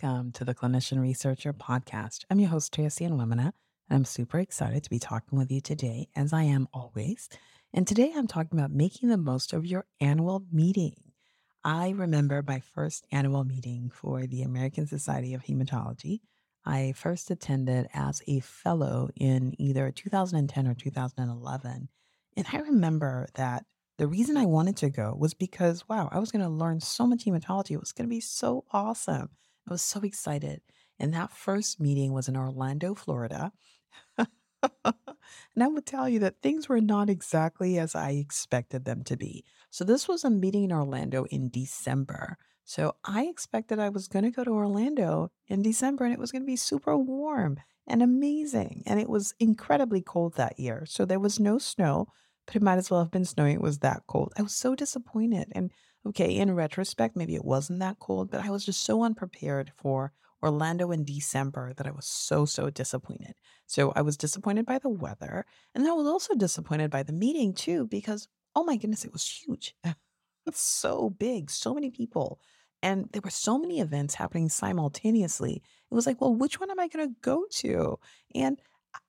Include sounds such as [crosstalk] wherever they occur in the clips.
Welcome to the Clinician Researcher Podcast. I'm your host, Tracy and Womana, and I'm super excited to be talking with you today, as I am always. And today I'm talking about making the most of your annual meeting. I remember my first annual meeting for the American Society of Hematology. I first attended as a fellow in either 2010 or 2011. And I remember that the reason I wanted to go was because, wow, I was going to learn so much hematology. It was going to be so awesome. I was so excited. And that first meeting was in Orlando, Florida. and I would tell you that things were not exactly as I expected them to be. So, this was a meeting in Orlando in December. So, I expected I was going to go to Orlando in December and it was going to be super warm and amazing. And it was incredibly cold that year. So, there was no snow, but it might as well have been snowing. It was that cold. I was so disappointed. And okay, in retrospect, maybe it wasn't that cold, but I was just so unprepared for Orlando in December that I was so, so disappointed. So I was disappointed by the weather. And I was also disappointed by the meeting too, because oh my goodness, it was huge. [laughs] it's so big, so many people. And there were so many events happening simultaneously. It was like, well, which one am I going to go to? And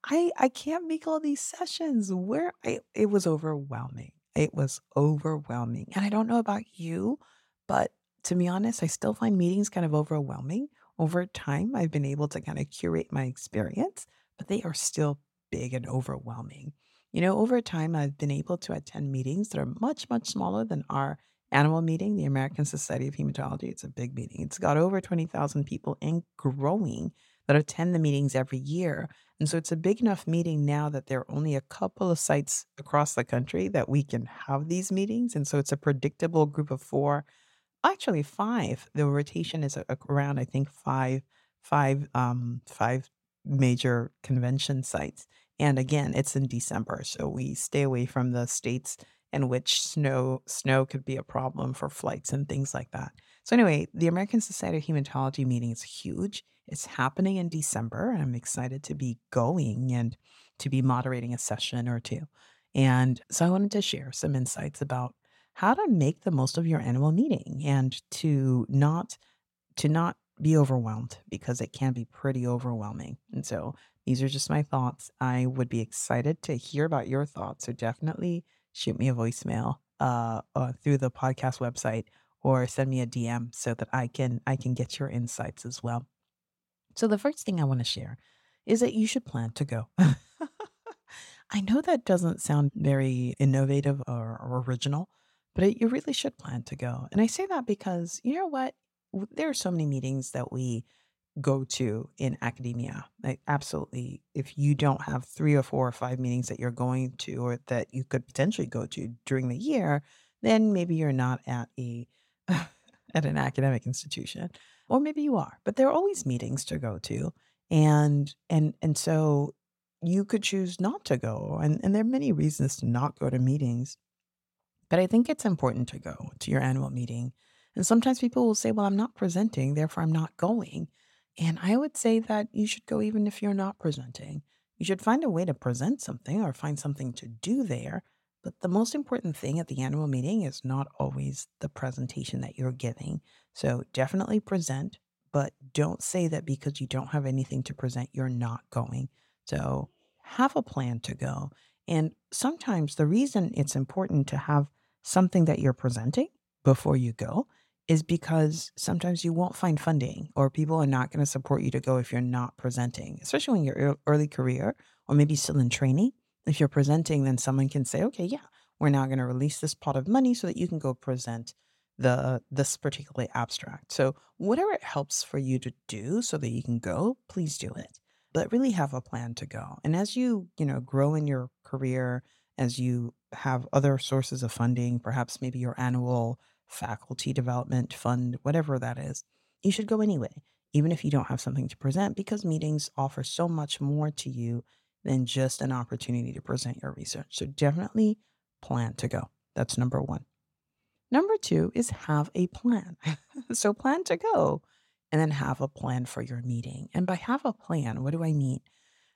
I I can't make all these sessions. Where I, it was overwhelming. It was overwhelming. And I don't know about you, but to be honest, I still find meetings kind of overwhelming. Over time, I've been able to kind of curate my experience, but they are still big and overwhelming. You know, over time, I've been able to attend meetings that are much, much smaller than our annual meeting, the American Society of Hematology. It's a big meeting. It's got over 20,000 people and growing that attend the meetings every year. And so it's a big enough meeting now that there are only a couple of sites across the country that we can have these meetings. And so it's a predictable group of four, actually five. The rotation is around, I think, five, five, um, five major convention sites. And again, it's in December, so we stay away from the states in which snow snow could be a problem for flights and things like that. So anyway, the American Society of Hematology meeting is huge. It's happening in December. I'm excited to be going and to be moderating a session or two. And so I wanted to share some insights about how to make the most of your annual meeting and to not to not be overwhelmed because it can be pretty overwhelming. And so these are just my thoughts. I would be excited to hear about your thoughts. So definitely shoot me a voicemail uh, uh, through the podcast website or send me a DM so that I can I can get your insights as well. So the first thing I want to share is that you should plan to go. [laughs] I know that doesn't sound very innovative or, or original, but it, you really should plan to go. And I say that because you know what? There are so many meetings that we go to in academia. Like absolutely, if you don't have three or four or five meetings that you're going to or that you could potentially go to during the year, then maybe you're not at a [laughs] at an academic institution or maybe you are but there are always meetings to go to and and and so you could choose not to go and, and there are many reasons to not go to meetings but i think it's important to go to your annual meeting and sometimes people will say well i'm not presenting therefore i'm not going and i would say that you should go even if you're not presenting. You should find a way to present something or find something to do there but the most important thing at the annual meeting is not always the presentation that you're giving. So definitely present, but don't say that because you don't have anything to present, you're not going. So have a plan to go. And sometimes the reason it's important to have something that you're presenting before you go is because sometimes you won't find funding or people are not going to support you to go if you're not presenting, especially when you're early career or maybe still in training. If you're presenting, then someone can say, okay, yeah, we're now going to release this pot of money so that you can go present the this particular abstract. So whatever it helps for you to do so that you can go, please do it. But really have a plan to go. And as you, you know, grow in your career, as you have other sources of funding, perhaps maybe your annual faculty development fund, whatever that is, you should go anyway, even if you don't have something to present, because meetings offer so much more to you than just an opportunity to present your research. So definitely plan to go. That's number one. Number two is have a plan. [laughs] so plan to go and then have a plan for your meeting. And by have a plan, what do I mean?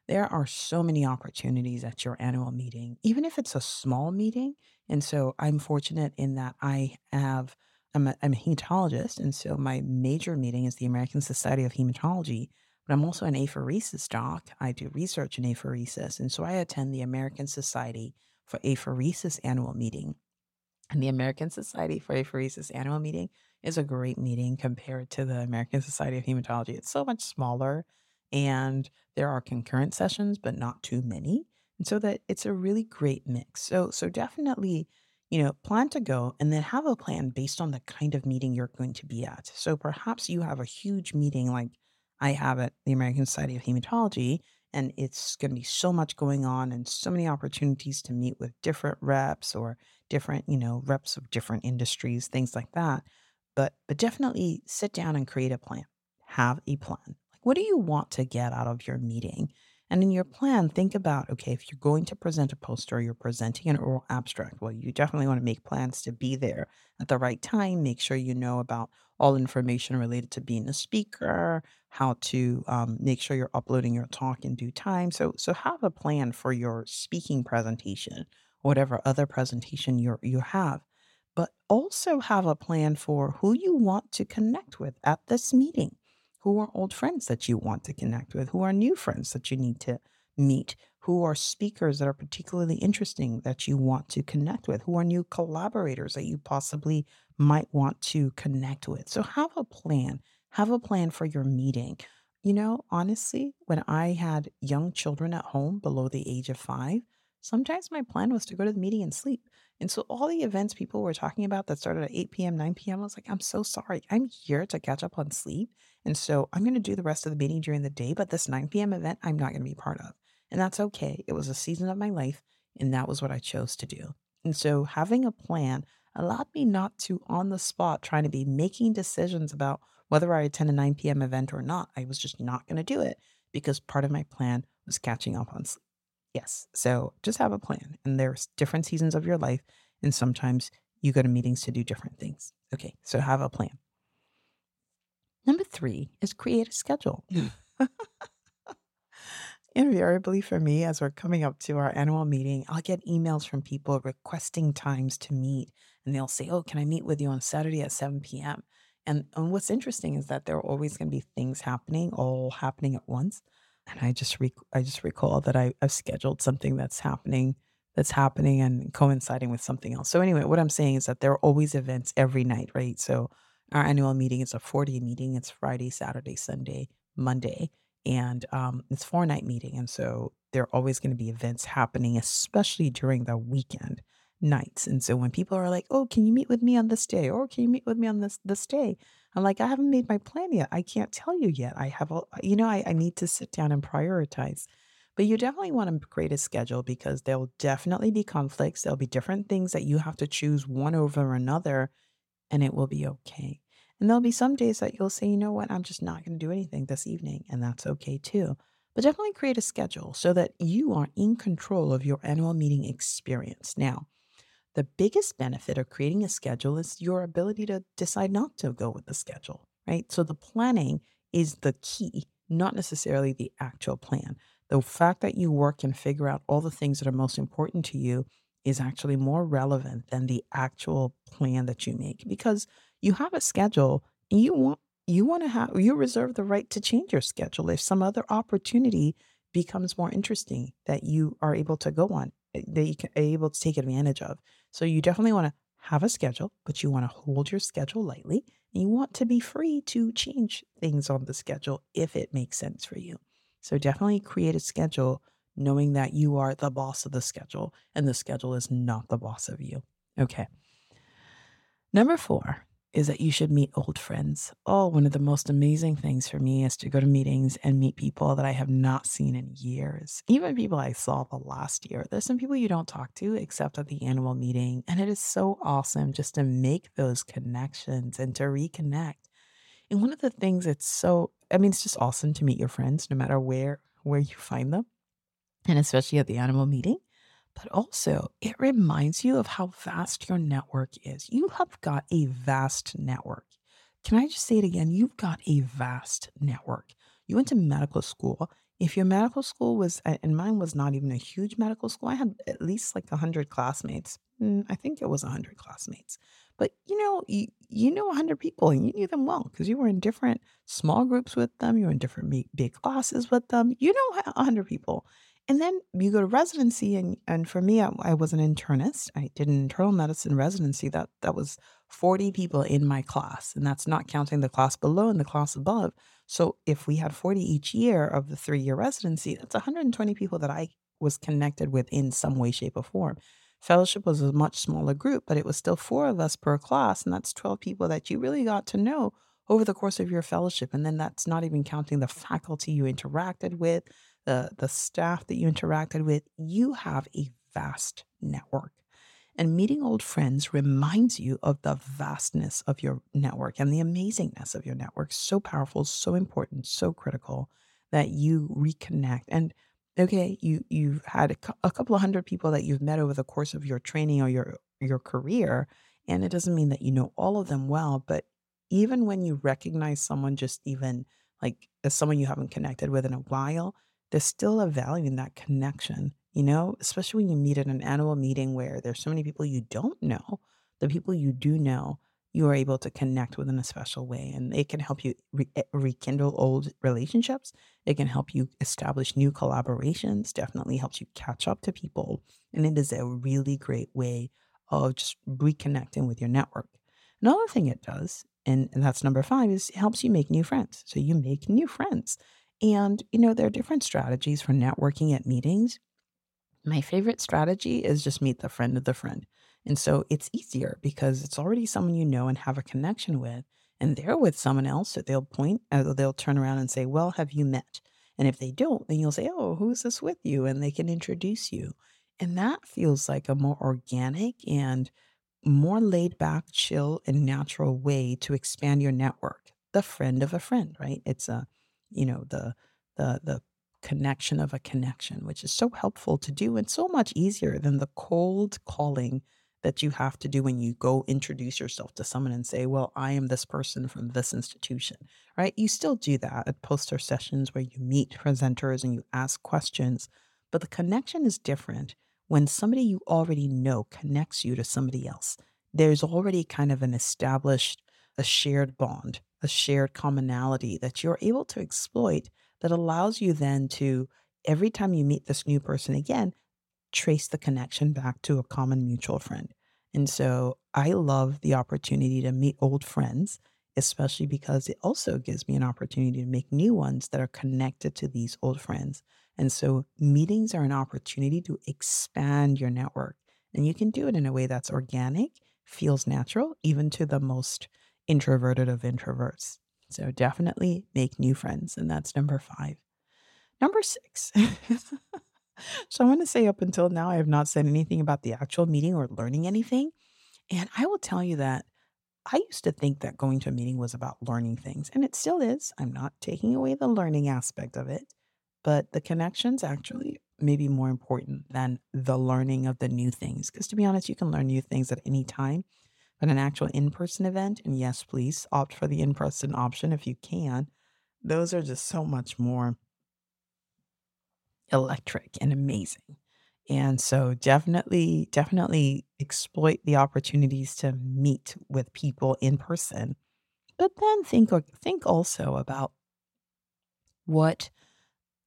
There are so many opportunities at your annual meeting, even if it's a small meeting. And so I'm fortunate in that I have, I'm a, I'm a hematologist. And so my major meeting is the American Society of Hematology, but I'm also an apheresis doc. I do research in apheresis. And so I attend the American Society for Apheresis annual meeting. And the American Society for Apheresis annual meeting is a great meeting compared to the American Society of Hematology. It's so much smaller and there are concurrent sessions, but not too many. And so that it's a really great mix. So so definitely, you know, plan to go and then have a plan based on the kind of meeting you're going to be at. So perhaps you have a huge meeting like I have at the American Society of Hematology and it's going to be so much going on and so many opportunities to meet with different reps or different you know reps of different industries things like that but but definitely sit down and create a plan. Have a plan. Like what do you want to get out of your meeting? And in your plan think about okay if you're going to present a poster you're presenting an oral abstract. Well you definitely want to make plans to be there at the right time make sure you know about all information related to being a speaker, how to um, make sure you're uploading your talk in due time. So, so have a plan for your speaking presentation, whatever other presentation you you have, but also have a plan for who you want to connect with at this meeting. Who are old friends that you want to connect with? Who are new friends that you need to meet? Who are speakers that are particularly interesting that you want to connect with? Who are new collaborators that you possibly might want to connect with? So have a plan. Have a plan for your meeting. You know, honestly, when I had young children at home below the age of five, sometimes my plan was to go to the meeting and sleep. And so all the events people were talking about that started at 8 p.m., 9 p.m., I was like, I'm so sorry. I'm here to catch up on sleep. And so I'm going to do the rest of the meeting during the day, but this 9 p.m. event, I'm not going to be part of. And that's okay. It was a season of my life, and that was what I chose to do. And so having a plan allowed me not to, on the spot, trying to be making decisions about whether I attend a 9 p.m. event or not. I was just not going to do it because part of my plan was catching up on sleep. Yes. So just have a plan. And there's different seasons of your life. And sometimes you go to meetings to do different things. Okay. So have a plan. Number three is create a schedule. Hmm. [laughs] Invariably for me, as we're coming up to our annual meeting, I'll get emails from people requesting times to meet. And they'll say, Oh, can I meet with you on Saturday at 7 p.m.? And, and what's interesting is that there are always going to be things happening, all happening at once. And I just rec- I just recall that I, I've scheduled something that's happening that's happening and coinciding with something else. So anyway, what I'm saying is that there are always events every night, right? So our annual meeting is a 4-day meeting. It's Friday, Saturday, Sunday, Monday and um, it's four night meeting and so there are always going to be events happening especially during the weekend nights and so when people are like oh can you meet with me on this day? Or can you meet with me on this this day? I'm like i haven't made my plan yet. I can't tell you yet. I have a you know I, I need to sit down and prioritize. But you definitely want to create a schedule because there'll definitely be conflicts there'll be different things that you have to choose one over another and it will be okay and there'll be some days that you'll say, you know what, I'm just not going to do anything this evening. And that's okay too. But definitely create a schedule so that you are in control of your annual meeting experience. Now, the biggest benefit of creating a schedule is your ability to decide not to go with the schedule, right? So the planning is the key, not necessarily the actual plan. The fact that you work and figure out all the things that are most important to you is actually more relevant than the actual plan that you make because you have a schedule and you want you want to have you reserve the right to change your schedule if some other opportunity becomes more interesting that you are able to go on eh, that you can, are able to take advantage of so you definitely want to have a schedule but you want to hold your schedule lightly And you want to be free to change things on the schedule if it makes sense for you. So definitely create a schedule knowing that you are the boss of the schedule and the schedule is not the boss of you. Okay. Number four is that you should meet old friends. Oh, one of the most amazing things for me is to go to meetings and meet people that I have not seen in years, even people I saw the last year. There's some people you don't talk to except at the annual meeting. And it is so awesome just to make those connections and to reconnect. And one of the things that's so, I mean, it's just awesome to meet your friends no matter where where you find them and especially at the animal meeting. But also, it reminds you of how vast your network is. You have got a vast network. Can I just say it again? You've got a vast network. You went to medical school. If your medical school was, and mine was not even a huge medical school, I had at least like 100 classmates. Mm, I think it was 100 classmates. But you know, you, you know 100 people and you knew them well because you were in different small groups with them. You were in different big, big classes with them. You know 100 people. And then you go to residency, and and for me, I, I was an internist. I did an internal medicine residency. That that was 40 people in my class, and that's not counting the class below and the class above. So if we had 40 each year of the three year residency, that's 120 people that I was connected with in some way, shape, or form. Fellowship was a much smaller group, but it was still four of us per class, and that's 12 people that you really got to know over the course of your fellowship. And then that's not even counting the faculty you interacted with, the the staff that you interacted with, you have a vast network. And meeting old friends reminds you of the vastness of your network and the amazingness of your network. So powerful, so important, so critical that you reconnect. And okay, you you've had a, a couple of hundred people that you've met over the course of your training or your your career, and it doesn't mean that you know all of them well, but even when you recognize someone just even like as someone you haven't connected with in a while, there's still a value in that connection, you know, especially when you meet at an annual meeting where there's so many people you don't know. The people you do know, you are able to connect with in a special way, and it can help you re- eh, rekindle old relationships. It can help you establish new collaborations, definitely helps you catch up to people. And it is a really great way of just reconnecting with your network. Another thing it does, and, and that's number five, is it helps you make new friends. So you make new friends. And, you know, there are different strategies for networking at meetings. My favorite strategy is just meet the friend of the friend. And so it's easier because it's already someone you know and have a connection with, and they're with someone else that they'll point, uh, they'll turn around and say, Well, have you met? And if they don't, then you'll say, Oh, who's this with you? And they can introduce you. And that feels like a more organic and more laid back, chill, and natural way to expand your network. The friend of a friend, right? It's a you know, the the the connection of a connection, which is so helpful to do and so much easier than the cold calling that you have to do when you go introduce yourself to someone and say, Well, I am this person from this institution, right? You still do that at poster sessions where you meet presenters and you ask questions, but the connection is different when somebody you already know connects you to somebody else. There's already kind of an established, a shared bond a shared commonality that you're able to exploit that allows you then to, every time you meet this new person again, trace the connection back to a common mutual friend. And so I love the opportunity to meet old friends, especially because it also gives me an opportunity to make new ones that are connected to these old friends. And so meetings are an opportunity to expand your network. And you can do it in a way that's organic, feels natural, even to the most introverted of introverts. So definitely make new friends. And that's number five. Number six. [laughs] so I want to say up until now, I have not said anything about the actual meeting or learning anything. And I will tell you that I used to think that going to a meeting was about learning things, and it still is. I'm not taking away the learning aspect of it, but the connections actually may be more important than the learning of the new things. Because to be honest, you can learn new things at any time but an actual in person event, and yes, please opt for the in person option if you can, those are just so much more electric and amazing. And so definitely, definitely exploit the opportunities to meet with people in person. But then think think also about what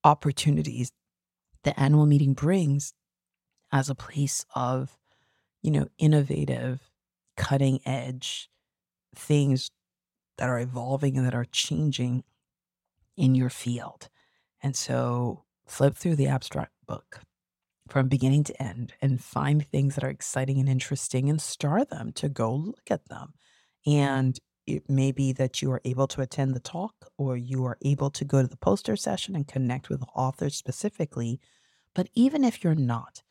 opportunities the annual meeting brings as a place of, you know, innovative cutting edge things that are evolving and that are changing in your field. And so flip through the abstract book from beginning to end and find things that are exciting and interesting and star them to go look at them. And it may be that you are able to attend the talk or you are able to go to the poster session and connect with the authors specifically. But even if you're not,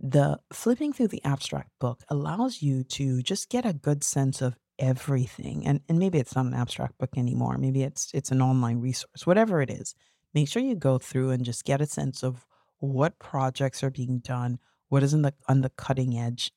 the flipping through the abstract book allows you to just get a good sense of everything. And and maybe it's not an abstract book anymore. Maybe it's it's an online resource. Whatever it is, make sure you go through and just get a sense of what projects are being done, what is in the on the cutting edge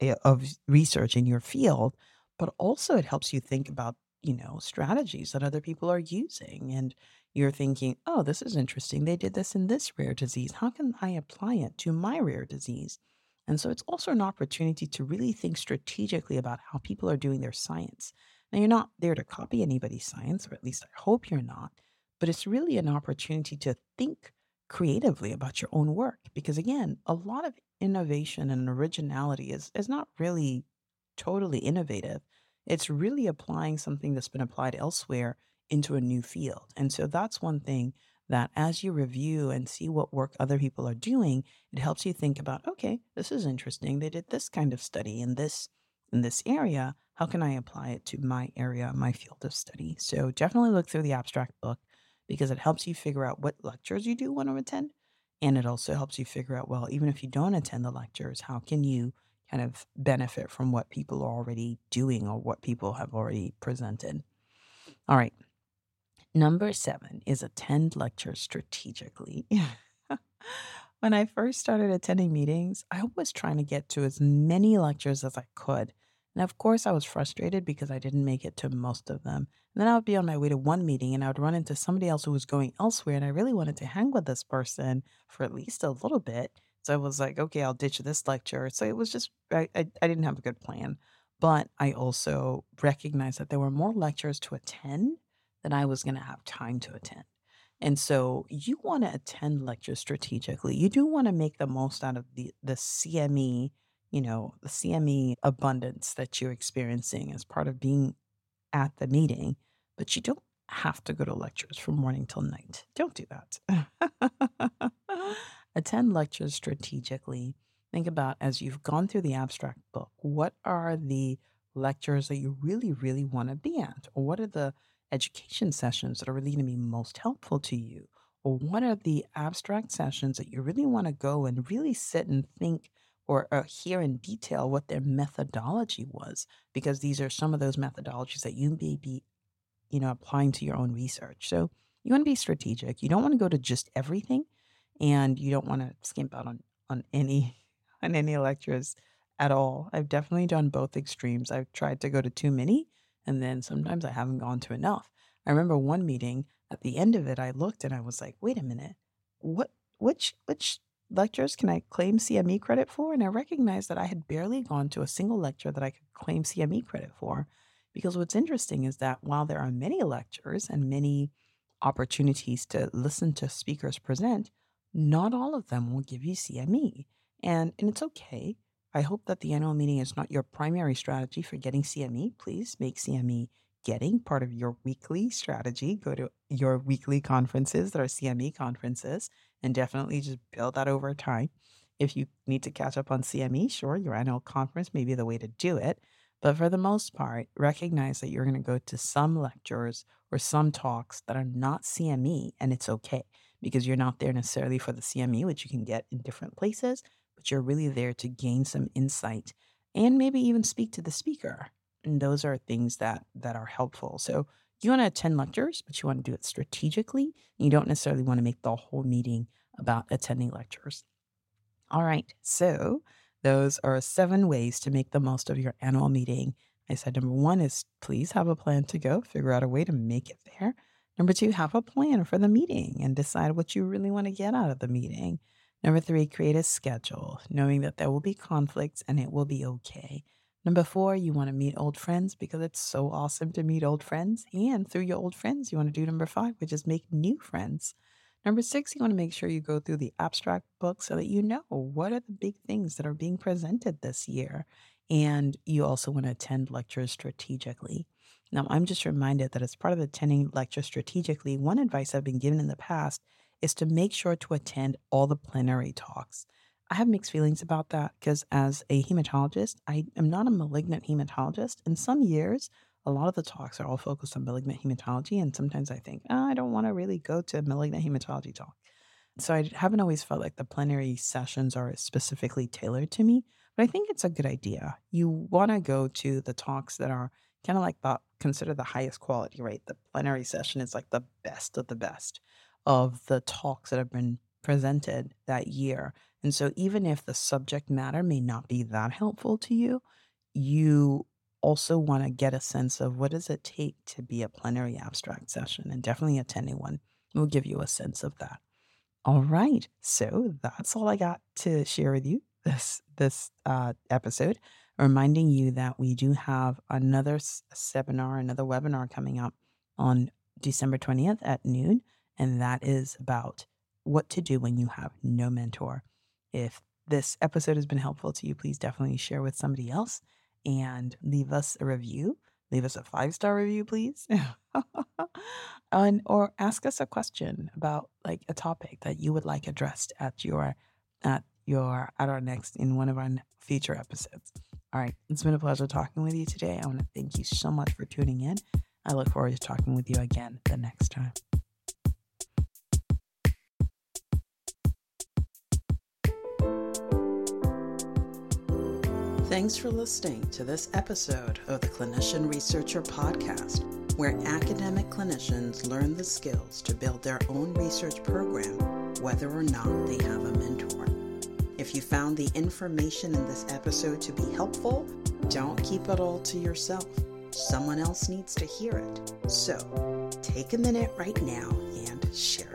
eh, of research in your field, but also it helps you think about, you know, strategies that other people are using and you're thinking, "Oh, this is interesting. They did this in this rare disease. How can I apply it to my rare disease?" And so it's also an opportunity to really think strategically about how people are doing their science. Now, you're not there to copy anybody's science, or at least I hope you're not, but it's really an opportunity to think creatively about your own work. Because again, a lot of innovation and originality is, is not really totally innovative. It's really applying something that's been applied elsewhere into a new field. And so that's one thing that as you review and see what work other people are doing, it helps you think about, okay, this is interesting. They did this kind of study in this in this area. How can I apply it to my area, my field of study? So definitely look through the abstract book because it helps you figure out what lectures you do want to attend. And it also helps you figure out, well, even if you don't attend the lectures, how can you kind of benefit from what people are already doing or what people have already presented? All right. Number seven is attend lectures strategically. [laughs] when I first started attending meetings, I was trying to get to as many lectures as I could. And of course, I was frustrated because I didn't make it to most of them. And then I would be on my way to one meeting and I would run into somebody else who was going elsewhere. And I really wanted to hang with this person for at least a little bit. So I was like, okay, I'll ditch this lecture. So it was just, I, I, I didn't have a good plan. But I also recognized that there were more lectures to attend than I was going to have time to attend. And so you want to attend lectures strategically. You do want to make the most out of the, the CME, you know, the CME abundance that you're experiencing as part of being at the meeting, but you don't have to go to lectures from morning till night. Don't do that. [laughs] attend lectures strategically. Think about as you've gone through the abstract book, what are the lectures that you really, really want to be at? Or what are the education sessions that are really going to be most helpful to you? Or what are the abstract sessions that you really want to go and really sit and think or, or hear in detail what their methodology was? Because these are some of those methodologies that you may be, you know, applying to your own research. So you want to be strategic. You don't want to go to just everything, and you don't want to skimp out on on any [laughs] on any lectures at all. I've definitely done both extremes. I've tried to go to too many and then sometimes I haven't gone to enough. I remember one meeting at the end of it, I looked and I was like, wait a minute, what, which, which lectures can I claim CME credit for? And I recognized that I had barely gone to a single lecture that I could claim CME credit for. Because what's interesting is that while there are many lectures and many opportunities to listen to speakers present, not all of them will give you CME. And, and it's okay. I hope that the annual meeting is not your primary strategy for getting CME. Please make CME getting part of your weekly strategy. Go to your weekly conferences that are CME conferences and definitely just build that over time. If you need to catch up on CME, sure, your annual conference may be the way to do it. But for the most part, recognize that you're going to go to some lectures or some talks that are not CME, and it's okay because you're not there necessarily for the CME, which you can get in different places but you're really there to gain some insight and maybe even speak to the speaker. And those are things that that are helpful. So you want to attend lectures, but you want to do it strategically. You don't necessarily want to make the whole meeting about attending lectures. All right. So those are seven ways to make the most of your annual meeting. I said number one is please have a plan to go, figure out a way to make it there. Number two, have a plan for the meeting and decide what you really want to get out of the meeting. Number three, create a schedule, knowing that there will be conflicts and it will be okay. Number four, you want to meet old friends because it's so awesome to meet old friends. And through your old friends, you want to do number five, which is make new friends. Number six, you want to make sure you go through the abstract book so that you know what are the big things that are being presented this year. And you also want to attend lectures strategically. Now, I'm just reminded that as part of attending lectures strategically, one advice I've been given in the past is to make sure to attend all the plenary talks. I have mixed feelings about that because as a hematologist, I am not a malignant hematologist. In some years, a lot of the talks are all focused on malignant hematology. And sometimes I think, oh, I don't want to really go to a malignant hematology talk. So I haven't always felt like the plenary sessions are specifically tailored to me, but I think it's a good idea. You want to go to the talks that are kind of like the consider the highest quality, right? The plenary session is like the best of the best of the talks that have been presented that year. And so even if the subject matter may not be that helpful to you, you also want to get a sense of what does it take to be a plenary abstract session and definitely attending one will give you a sense of that. All right. So that's all I got to share with you this this uh, episode. Reminding you that we do have another seminar, another webinar coming up on December 20th at noon, and that is about what to do when you have no mentor. If this episode has been helpful to you, please definitely share with somebody else and leave us a review. Leave us a five star review, please. [laughs] and, or ask us a question about like a topic that you would like addressed at your at your at our next in one of our future episodes. All right, it's been a pleasure talking with you today. I want to thank you so much for tuning in. I look forward to talking with you again the next time. Thanks for listening to this episode of the Clinician Researcher Podcast, where academic clinicians learn the skills to build their own research program, whether or not they have a mentor. If you found the information in this episode to be helpful, don't keep it all to yourself. Someone else needs to hear it. So take a minute right now and share.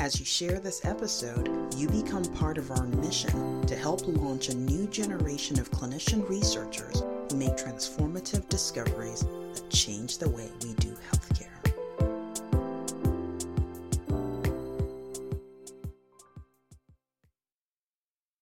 As you share this episode, you become part of our mission to help launch a new generation of clinician researchers who make transformative discoveries that change the way we do healthcare.